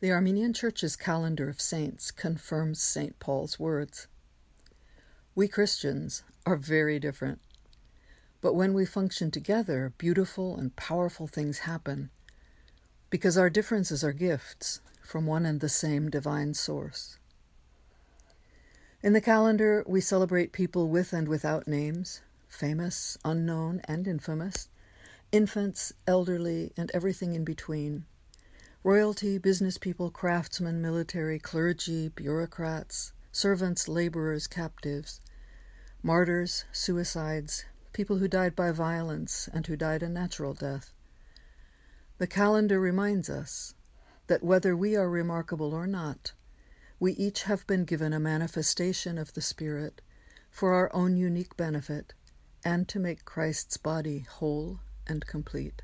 The Armenian Church's calendar of saints confirms St. Paul's words. We Christians are very different. But when we function together, beautiful and powerful things happen because our differences are gifts from one and the same divine source. In the calendar, we celebrate people with and without names, famous, unknown, and infamous, infants, elderly, and everything in between royalty, business people, craftsmen, military, clergy, bureaucrats, servants, laborers, captives, martyrs, suicides, people who died by violence and who died a natural death. The calendar reminds us that whether we are remarkable or not, we each have been given a manifestation of the Spirit for our own unique benefit and to make Christ's body whole and complete.